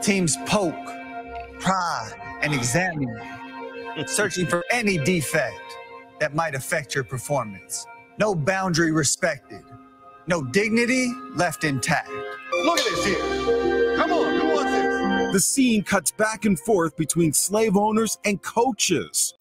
Teams poke, pry, and examine, searching for any defect that might affect your performance. No boundary respected, no dignity left intact. Look at this here. Come on, who wants this? The scene cuts back and forth between slave owners and coaches.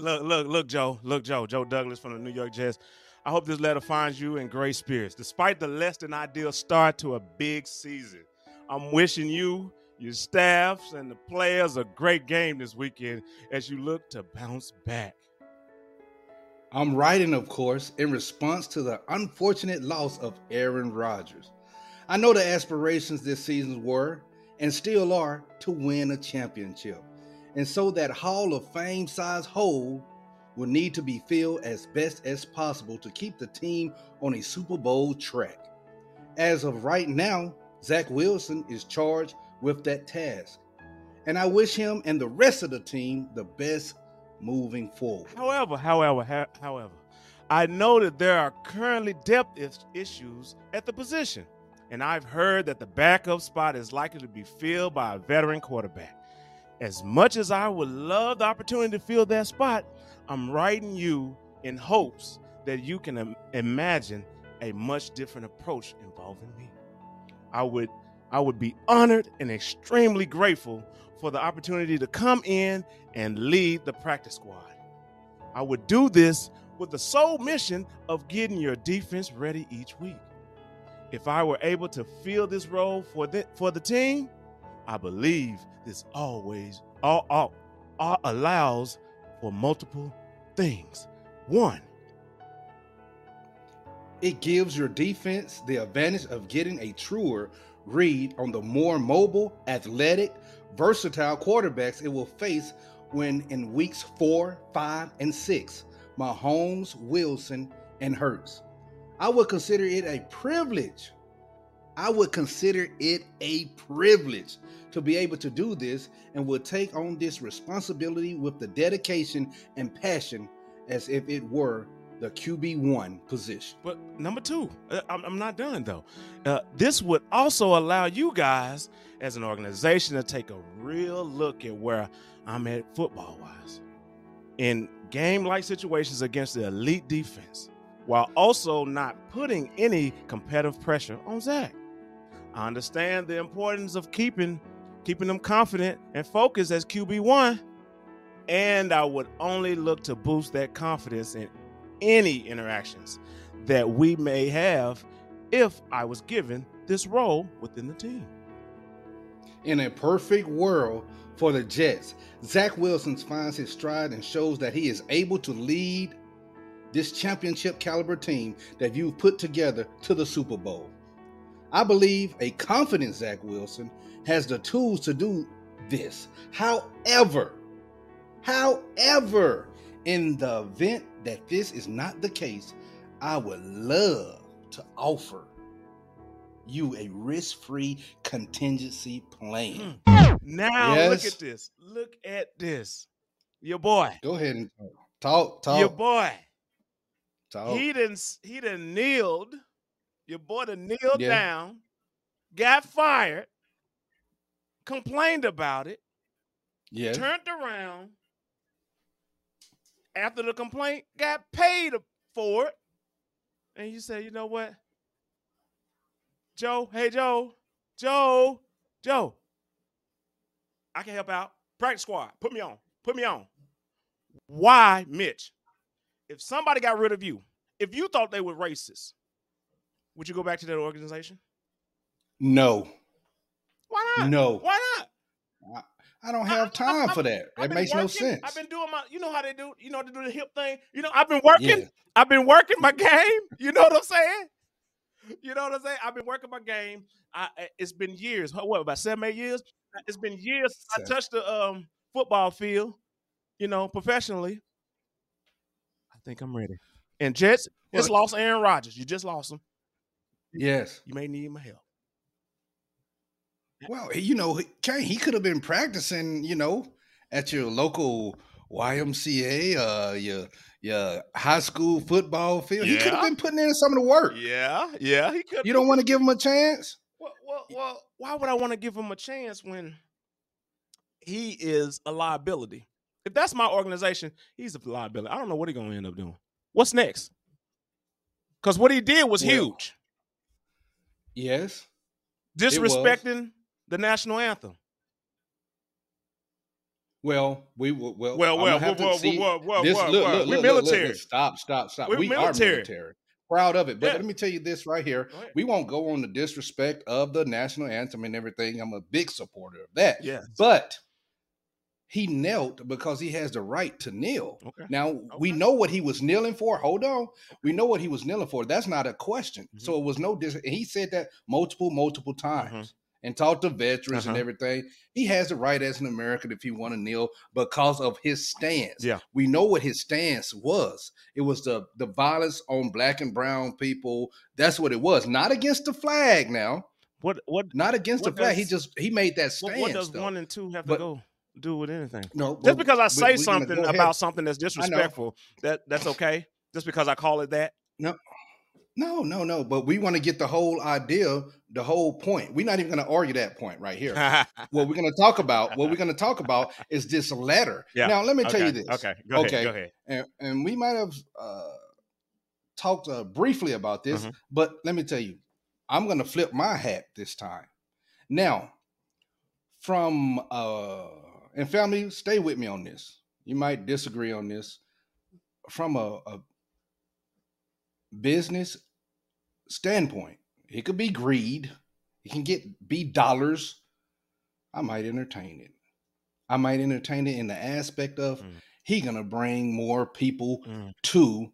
Look, look, look, Joe. Look, Joe. Joe Douglas from the New York Jets. I hope this letter finds you in great spirits. Despite the less than ideal start to a big season, I'm wishing you, your staffs, and the players a great game this weekend as you look to bounce back. I'm writing, of course, in response to the unfortunate loss of Aaron Rodgers. I know the aspirations this season were, and still are, to win a championship. And so that Hall of Fame size hole will need to be filled as best as possible to keep the team on a Super Bowl track. As of right now, Zach Wilson is charged with that task. And I wish him and the rest of the team the best moving forward. However, however, ha- however, I know that there are currently depth is- issues at the position, and I've heard that the backup spot is likely to be filled by a veteran quarterback. As much as I would love the opportunity to fill that spot, I'm writing you in hopes that you can im- imagine a much different approach involving me. I would I would be honored and extremely grateful for the opportunity to come in and lead the practice squad. I would do this with the sole mission of getting your defense ready each week. If I were able to fill this role for the, for the team, I believe this always all, all, all allows for multiple things. One, It gives your defense the advantage of getting a truer read on the more mobile, athletic, versatile quarterbacks it will face when in weeks four, five, and six, Mahomes, Wilson, and Hurts. I would consider it a privilege. I would consider it a privilege to be able to do this and will take on this responsibility with the dedication and passion as if it were the QB1 position. But number two, uh, I'm, I'm not done though. Uh, this would also allow you guys as an organization to take a real look at where I'm at football wise in game like situations against the elite defense while also not putting any competitive pressure on Zach. I understand the importance of keeping keeping them confident and focused as QB1 and I would only look to boost that confidence in any interactions that we may have if I was given this role within the team. In a perfect world for the Jets, Zach Wilson finds his stride and shows that he is able to lead this championship caliber team that you've put together to the Super Bowl. I believe a confident Zach Wilson has the tools to do this. However, however, in the event that this is not the case, I would love to offer you a risk-free contingency plan. Hmm. Now Yes. look at this. Look at this. Your boy. Go ahead and talk. Talk, Your boy. talk. He didn't he done kneeled. Your boy done kneeled Yeah. down, got fired, complained about it, yeah. turned around after the complaint, got paid for it. And you say, you know what? Joe, hey Joe, Joe, Joe, I can help out. Practice squad, put me on, put me on. Why, Mitch? If somebody got rid of you, if you thought they were racist, would you go back to that organization? No, Why not? No. Why not? I don't have I- time I- for that. I've That been makes no sense. I've been doing my, you know how they do, you know, to do the hip thing. You know, I've been working. Yeah. I've been working my game. You know what I'm saying? You know what I'm saying? I've been working my game. I, I- it's been years. What about seven, eight years? It's been years since I touched the um, football field. You know, professionally. I think I'm ready. And Jets just lost Aaron Rodgers. You just lost him. Yes. You may need my help. Well, you know, he- Kane, he could have been practicing, you know, at your local YMCA, uh, your your high school football field. He could have been putting in some of the work. Yeah, yeah, he could. You don't want to give him a chance? Well, well, well, why would I want to give him a chance when he is a liability? If that's my organization, he's a liability. I don't know what he's gonna end up doing. What's next? Because what he did was Well, huge. Yes. Disrespecting the national anthem. Well, we will. Well, Well, well, well, well, see- well, well, this, well, look, well, look, we look, military. look, Stop, stop, stop. We're we military. are military. Proud of it. But Yeah. let me tell you this right here. Ahead. We won't go on the disrespect of the national anthem and everything. I'm a big supporter of that. Yeah. But he knelt because he has the right to kneel. Okay. Now we know what he was kneeling for. Hold on, we know what he was kneeling for. That's not a question. Mhm. So it was no. Dis- he said that multiple, multiple times, Mhm. and talked to veterans and Uh-huh. everything. He has the right as an American if he want to kneel because of his stance. Yeah. we know what his stance was. It was the the violence on black and brown people. That's what it was. Not against the flag. Now, What what not against What the flag. He just he made that what, stance. what does though. one and two have But- to go do with anything? no, Just well, because I say we're something ahead. about something that's disrespectful, that that's okay. Just because I call it that. No, no, no. No. But we want to get the whole idea, the whole point. We're not even going to argue that point right here. what we're going to talk about, what we're going to talk about is this letter. Yeah, Now, let me tell you this. Okay, go Okay. ahead. Go ahead. And, and we might have uh, talked uh, briefly about this, Mhm. but let me tell you, I'm going to flip my hat this time. Now, from uh, and family, stay with me on this. You might disagree on this. From a, a business standpoint, it could be greed. It can get be dollars. I might entertain it. I might entertain it in the aspect of Mm. he gonna bring more people Mm. to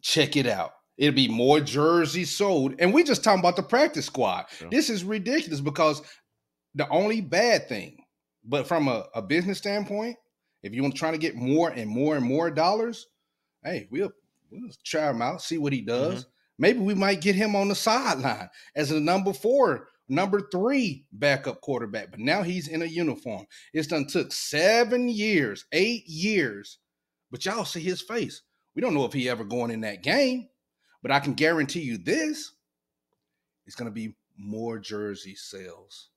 check it out. It'll be more jerseys sold, and we just talking about the practice squad. Sure. This is ridiculous because the only bad thing, but from a, a business standpoint, if you want to try to get more and more and more dollars, hey, we'll we'll try him out, see what he does. Mm-hmm. Maybe we might get him on the sideline as a number four, number three backup quarterback. But now he's in a uniform. It's done took seven years, eight years. But y'all see his face. We don't know if he ever going in that game, but I can guarantee you this: it's going to be more jersey sales.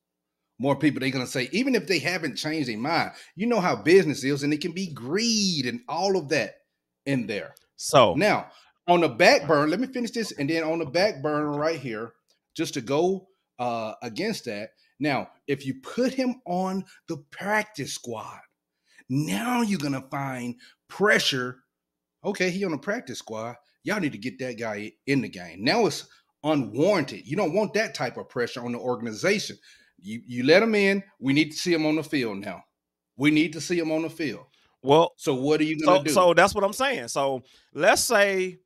More people they're gonna say, even if they haven't changed their mind, you know how business is, and it can be greed and all of that in there. So Now, on the back burner, let me finish this, and then on the back burner right here, just to go uh, against that. Now, if you put him on the practice squad, now you're gonna find pressure. Okay, he on the practice squad. Y'all need to get that guy in the game. Now it's unwarranted. You don't want that type of pressure on the organization. You you let him in. We need to see him on the field now. We need to see him on the field. well, So what are you gonna so do? so that's what I'm saying. So let's say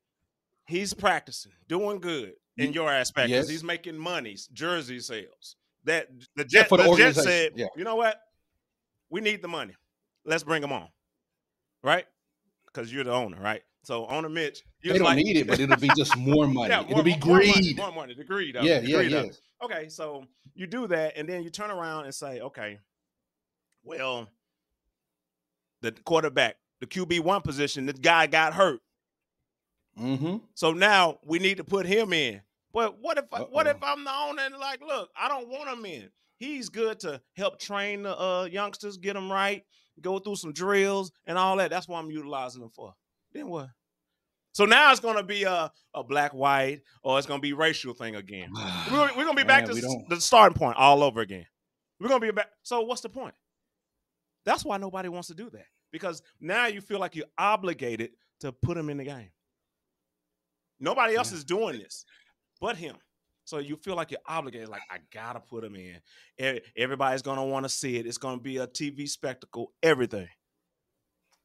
he's practicing, doing good in your aspect because yes. he's making money, jersey sales. That the Yeah, jet, for the the jet said, yeah. you know what? We need the money. Let's bring him on, right? Because you're the owner, right? So owner Mitch, you they don't like, need it, but it'll be just more money. yeah, it'll more- be more money, greed. more money, the greed. Yeah, the yeah, greed yeah. Okay, so you do that, and then you turn around and say, okay, well, the quarterback, the QB one position, the guy got hurt. Mm-hmm. So now we need to put him in. But what if what Uh-oh. if I'm the owner and like, look, I don't want him in. He's good to help train the uh, youngsters, get them right, go through some drills and all that. That's what I'm utilizing him for. Then what? So now it's gonna be a, a black white or it's gonna be racial thing again. We're we're gonna be back Man, to the starting point all over again. We're gonna be back. So what's the point? That's why nobody wants to do that because now you feel like you're obligated to put him in the game. Nobody else Yeah. is doing this but him. So you feel like you're obligated, like I gotta put him in. Everybody's gonna want to see it. It's gonna be a TV spectacle. Everything.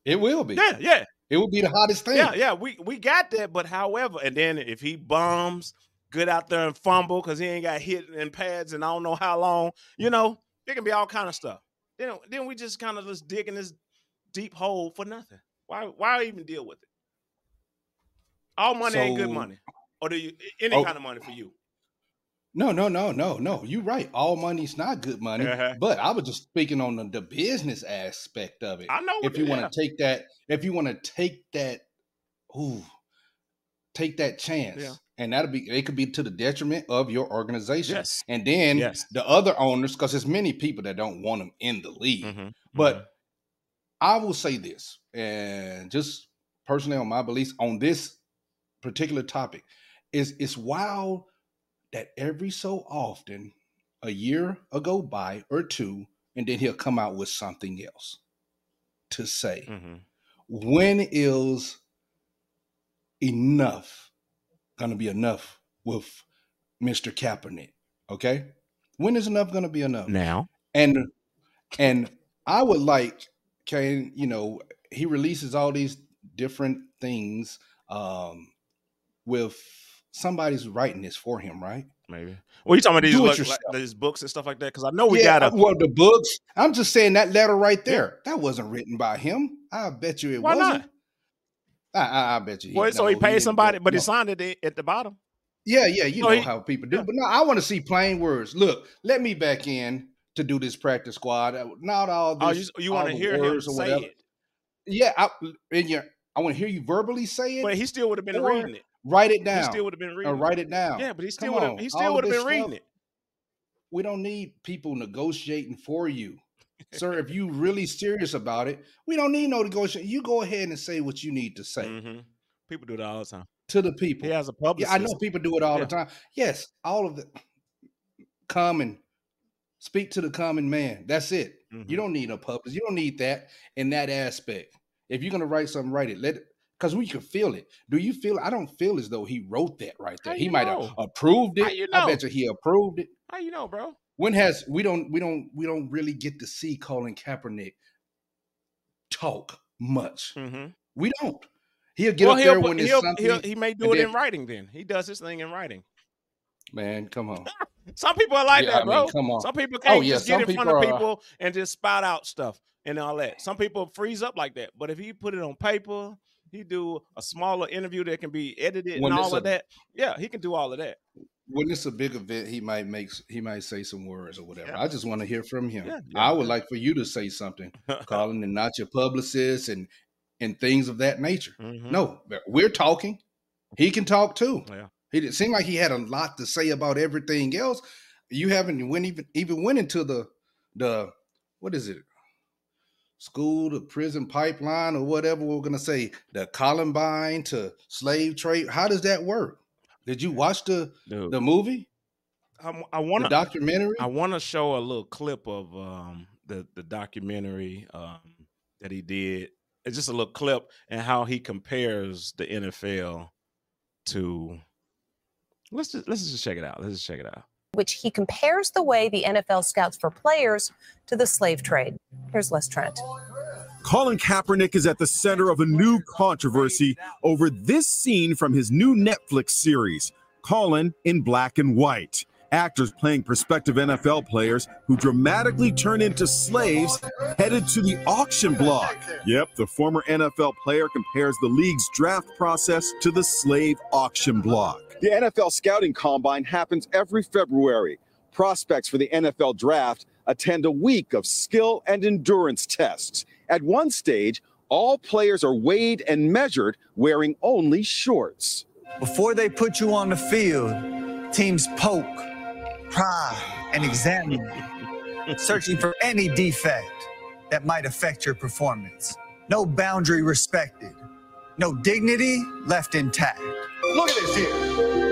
It will be. Yeah, yeah, It would be the hottest thing. yeah, yeah. We we got that, but however, and then if he bums, good out there and fumble because he ain't got hit in pads and I don't know how long, you know, there can be all kind of stuff. Then then we just kind of just digging this deep hole for nothing. Why why even deal with it? All money ain't good money, or do you any Oh. kind of money for you? No, no, no, no, no. You're right. All money's not good money. Uh-huh. But I was just speaking on the, the business aspect of it. I know. if you yeah. want to take that, if you want to take that, ooh, take that chance. Yeah. And that'll be it could be to the detriment of your organization. Yes. And then Yes. the other owners, because there's many people that don't want them in the league. Mhm, But mhm. I will say this, and just personally on my beliefs on this particular topic, is it's wild that every so often a year will go by or two, and then he'll come out with something else to say. Mhm. When is enough gonna be enough with Mr. Kaepernick? Okay? When is enough gonna be enough? now. and and I would like can you know he releases all these different things um with somebody's writing this for him, right? Maybe. Well, you talking about these, look, like, these books and stuff like that? Because I know we yeah, got a. well the books. I'm just saying that letter right there. That wasn't written by him. I bet you it Why wasn't. not? I, I, I bet you. Well, so he paid somebody, but he signed it at- the bottom. Yeah, yeah, you No, know he- how people do. yeah. But no, I want to see plain words. Look, let me back in to do this practice squad. Uh, Not all Oh, this. you, you want to hear him say whatever. it? Yeah, I, and your, I want to hear you verbally say it. But he still would have been Or reading it. Write it He down. still would have been reading. or write it down. Yeah, but he still would have. He still would have been reading it. We don't need people negotiating for you, sir. If you really serious about it, we don't need no negotiation. You go ahead and say what you need to say hmm People do that all the time. to the people. He has a yeah. I know people do it all Yeah. the time. Yes, all of the common speak to the common man. That's it. Mhm. You don't need a publicist. You don't need that in that aspect. If you're gonna write something, write it. Let it because we can feel it. Do you feel? I don't feel as though he wrote that right there. He you might have approved it. you I know? bet you he approved it. How you know, bro? When has we don't we don't we don't really get to see Colin Kaepernick talk much. Mm-hmm. We don't. He'll get well, up he'll, there when he'll, something. he'll, he may do it in writing. Then he does his thing in writing. Man, come on. Some people are like Yeah, that, I bro. mean, come on. Some people Oh, can't yeah, just get in front of people are- and just spout out stuff and all that. Some people freeze up like that. But if he put it on paper, he do a smaller interview that can be edited When and all a- of that. Yeah, he can do all of that. when it's a big event, he might make he might say some words or whatever. Yeah. I just want to hear from him. Yeah, yeah, I would like for you to say something, Colin and not your publicist and and things of that nature. Mhm. No, we're talking. He can talk too. Yeah. He didn't seem like he had a lot to say about everything else. You haven't went even even went into the the what is it? School to prison pipeline or whatever we're gonna say, the Columbine to slave trade. How does that work? Did you watch the Dude, the movie? I, I want the to documentary? I want to show a little clip of um, the the documentary um, that he did. It's just a little clip and how he compares the NFL to. Let's just let's just check it out. Let's just check it out. Which he compares the way the NFL scouts for players to the slave trade. Here's Les Trent. Colin Kaepernick is at the center of a new controversy over this scene from his new Netflix series, Colin in Black and White. Actors playing prospective NFL players who dramatically turn into slaves headed to the auction block. Yep, the former NFL player compares the league's draft process to the slave auction block. The NFL scouting combine happens every February. Prospects for the NFL draft attend a week of skill and endurance tests. At one stage, all players are weighed and measured wearing only shorts. Before they put you on the field, teams poke, pry, and examine, searching for any defect that might affect your performance. No boundary respected, no dignity left intact. Look at this here.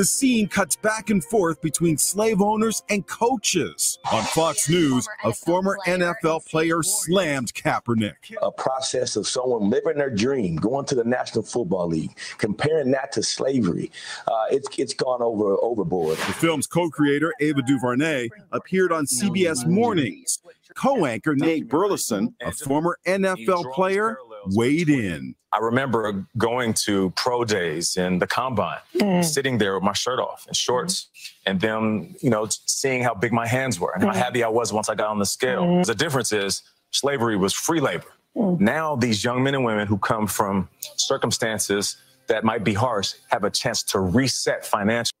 The scene cuts back and forth between slave owners and coaches. On Fox News, a former NFL player slammed Kaepernick. a process of someone living their dream, going to the National Football League, comparing that to slavery. Uh, it's it's gone over overboard. The film's co-creator Ava DuVernay appeared on CBS Mornings. Co-anchor Nate Burleson, a former NFL player, weighed in. I remember going to pro days in the combine, mm. sitting there with my shirt off and shorts, mm-hmm. and them, you know, seeing how big my hands were and how mm-hmm. happy I was once I got on the scale. Mm-hmm. The difference is slavery was free labor. Mm. Now these young men and women who come from circumstances that might be harsh have a chance to reset financially.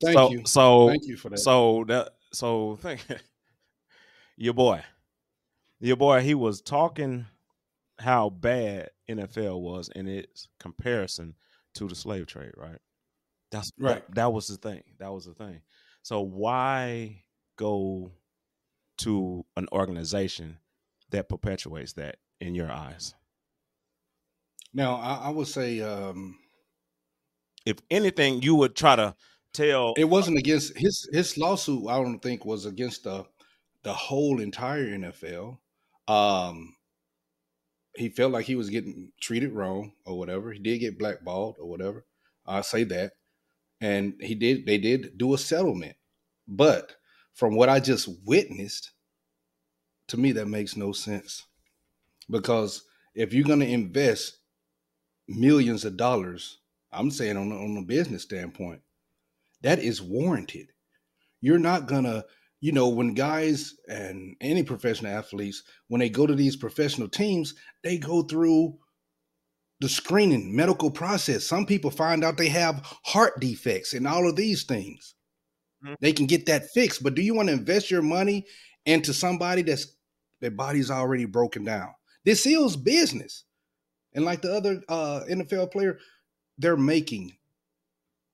Thank so, you. So Thank you for that. So that so think your boy, your boy, he was talking how bad NFL was in its comparison to the slave trade, right? That's Right. That, that was the thing. That was the thing. So why go to an organization that perpetuates that in your eyes? Now, I, I would say um, If anything, you would try to tell it wasn't against his his lawsuit. I don't think was against the the whole entire NFL. Um, he felt like he was getting treated wrong or whatever. He did get blackballed or whatever. I say that, and he did. They did do a settlement, but from what I just witnessed, to me that makes no sense because if you're going to invest millions of dollars, I'm saying on on a business standpoint, that is warranted. You're not gonna, you know, when guys and any professional athletes, when they go to these professional teams, they go through the screening medical process. Some people find out they have heart defects and all of these things. Mhm. They can get that fixed, but do you want to invest your money into somebody that's their body's already broken down? This is business. And like the other uh, NFL player, they're making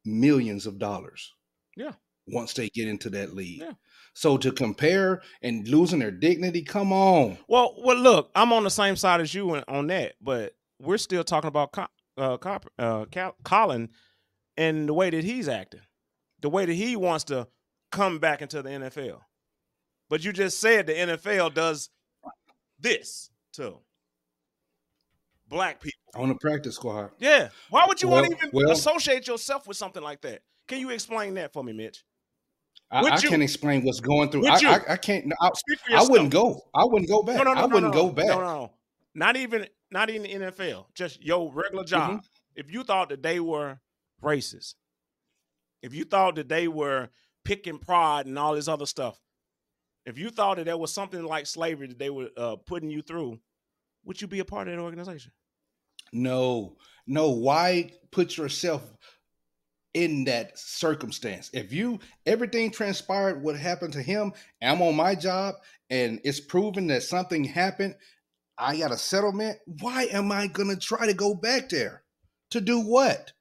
millions of dollars. Yeah. Once they get into that league. Yeah. So to compare and losing their dignity, come on. Well, well, look, I'm on the same side as you on- that, but we're still talking about uh, Cop- uh, Colin and the way that he's acting, the way that he wants to come back into the NFL. But you just said the NFL does this to black people. On the practice squad. Yeah. Why would you want to even well- associate yourself with something like that? Can you explain that for me, Mitch? I, I can't explain what's going through. I? I, I can't. no, I, I wouldn't go. I wouldn't go back. No, no, no, I wouldn't go back. No, no, no. Not even not even the NFL. Just your regular job. Mm-hmm. If you thought that they were racist, if you thought that they were picking pride and all this other stuff, if you thought that there was something like slavery that they were uh, putting you through, would you be a part of that organization? No, no. Why put yourself in that circumstance? If you everything transpired, what happened to him, I'm on my job, and it's proven that something happened. I got a settlement. Why am I gonna try to go back there to do what?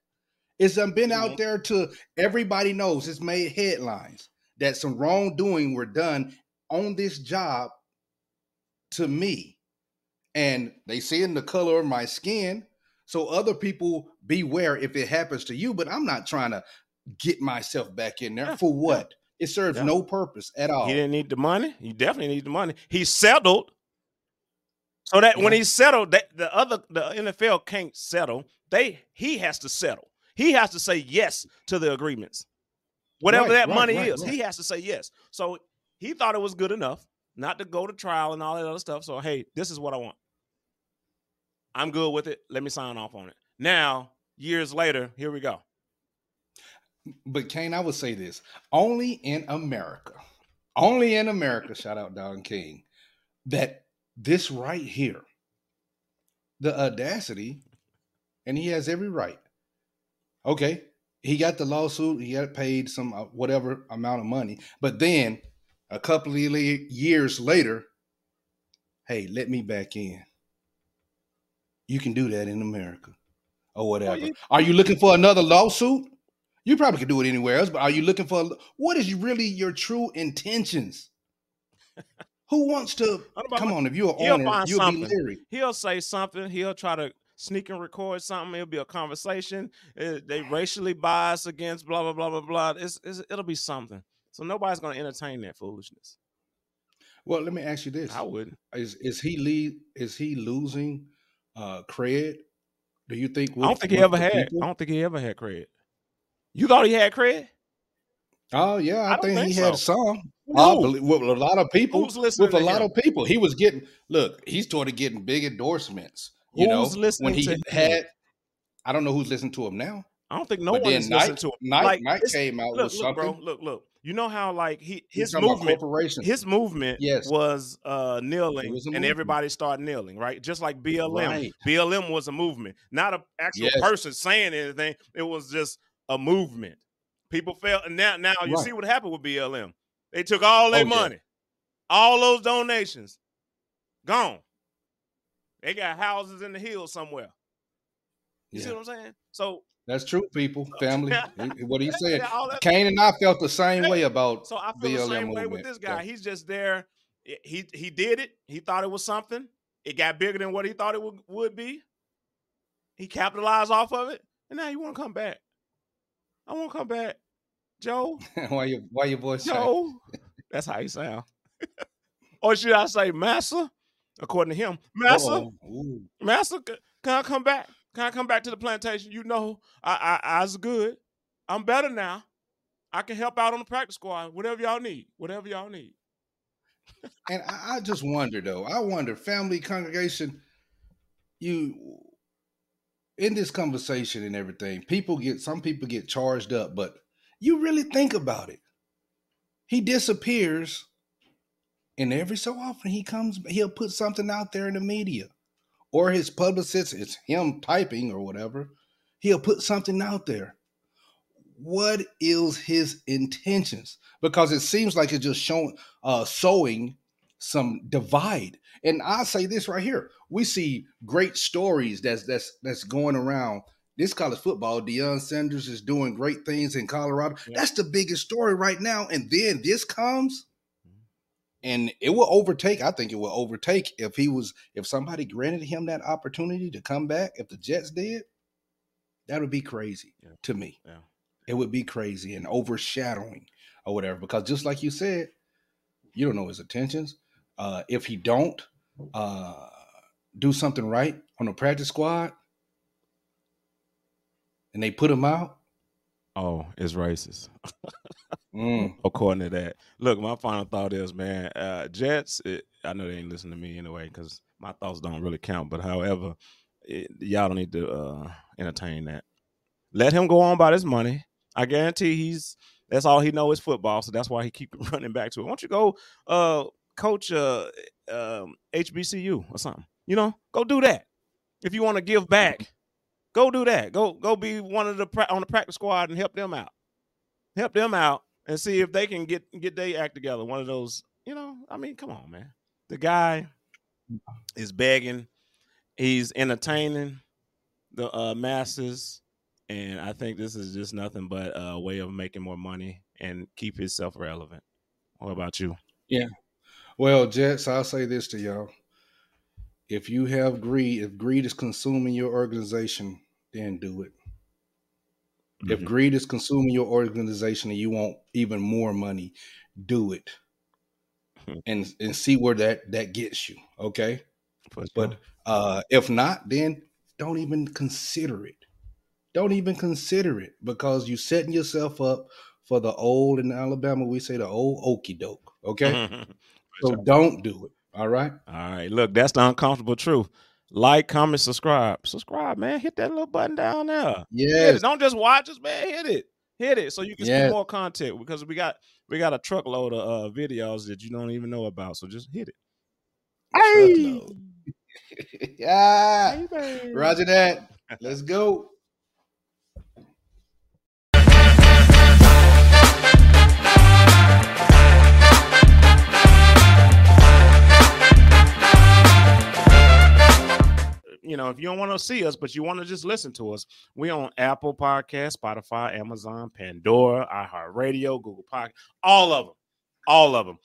It's been out there to everybody knows. It's made headlines that some wrongdoing were done on this job to me and they see in the color of my skin. So other people beware if it happens to you. But I'm not trying to get myself back in there Yeah, for yeah, what? It serves yeah. no purpose at all. He didn't need the money. He definitely needs the money. He settled. So that when he settled, that the other the NFL can't settle. They he has to settle. He has to say yes to the agreements. Whatever Right, that right, money right, is, he has to say yes. So he thought it was good enough not to go to trial and all that other stuff. So hey, this is what I want. I'm good with it. Let me sign off on it. Now, years later, here we go. But Kane, I would say this: only in America, only in America. Shout out Don King. That this right here, the audacity, and he has every right. Okay, he got the lawsuit. He got paid some uh, whatever amount of money, but then a couple of years later, hey, let me back in. You can do that in America, or whatever. you- Are you looking for another lawsuit? You probably could do it anywhere else, but are you looking for what is really your true intentions? Who wants to come on? If you're He'll owner, find you'll something. be leery. He'll say something. He'll try to sneak and record something. It'll be a conversation. Uh, they racially bias against blah blah blah blah blah. It's, it's, it'll be something. So nobody's going to entertain that foolishness. Well, let me ask you this: I wouldn't. Is is he lead? Is he losing uh cred? Do you think? I don't think he ever had. people? I don't think he ever had cred. You thought he had cred? Oh yeah, I, I think, think he had some. I believe with a lot of people. Who's listening With a lot him? of people, he was getting. Look, he started getting big endorsements. You Who's know, listening when he to him? had. I don't know who's listening to him now. I don't think no but one then is Nike, listening to him. Nike, Like, Nike came out Look, with look, something. bro. Look, look. You know how like he his movement. His movement Yes. was uh kneeling was and everybody started kneeling, right? Just like BLM. Right. BLM was a movement, not an actual Yes. person saying anything. It was just a movement. People felt, and now now you Right. see what happened with BLM. They took all their Oh, yeah. money, all those donations, gone. They got houses in the hills somewhere. You see what I'm saying? So That's true, people, family. What he said. Kane and I felt the same way about So I feel the BLM same way with this guy. Yeah. He's just there. He he did it. He thought it was something. It got bigger than what he thought it would, would be. He capitalized off of it, and now he want to come back. I want to come back, Joe. why your why your voice? Joe. That's how he sound. or should I say, Massa? According to him, Massa. Master, can I come back? Can I come back to the plantation? You know, I, I I's good. I'm better now. I can help out on the practice squad. Whatever y'all need. Whatever y'all need. And I, I just wonder though. I wonder, family congregation, you in this conversation and everything, people get some people get charged up, but you really think about it. He disappears, and every so often he comes, he'll put something out there in the media, or his publicist, it's him typing or whatever. He'll put something out there. What is his intentions? Because it seems like it's just showing uh sowing some divide. And I say this right here: we see great stories that's that's that's going around. This college football, Deion Sanders is doing great things in Colorado. Yeah. That's the biggest story right now. And then this comes, and it will overtake. I think it will overtake if he was if somebody granted him that opportunity to come back. If the Jets did, that would be crazy Yeah. to me. Yeah. It would be crazy and overshadowing or whatever. Because just like you said, you don't know his intentions. Uh, if he don't uh, do something right on the practice squad, and they put him out, Oh, it's racist. mm, According to that. Look, my final thought is, man, uh, Jets, it, I know they ain't listening to me anyway because my thoughts don't really count. But however, it, y'all don't need to uh, entertain that. Let him go on about his money. I guarantee he's that's all he know is football, so that's why he keep running back to it. Why don't you go uh, coach uh, um, HBCU or something? You know, go do that. If you want to give back, go do that. Go go be one of the on the practice squad and help them out. Help them out and see if they can get get their act together. One of those, you know. I mean, come on, man. The guy is begging. He's entertaining the uh, masses, and I think this is just nothing but a way of making more money and keep himself relevant. What about you? Yeah. Well, Jets, I'll say this to y'all. If you have greed, if greed is consuming your organization, then do it. If Mhm. greed is consuming your organization and you want even more money, do it. Mhm. And and see where that that gets you. Okay. Sure. But uh if not, then don't even consider it. Don't even consider it because you're setting yourself up for the old in Alabama, we say the old okey doke. Okay. So don't do it. All right. All right, look, that's the uncomfortable truth. Like, comment, subscribe. Subscribe, man. Hit that little button down there. Yeah. Don't just watch us, man. Hit it. Hit it so you can Yes. see more content because we got we got a truckload of uh, videos that you don't even know about. So just hit it. Truckload. yeah. Baby. Roger that. Let's go. You know, if you don't want to see us, but you want to just listen to us, we on Apple Podcast, Spotify, Amazon, Pandora, iHeartRadio, Google Podcast, all of them, all of them.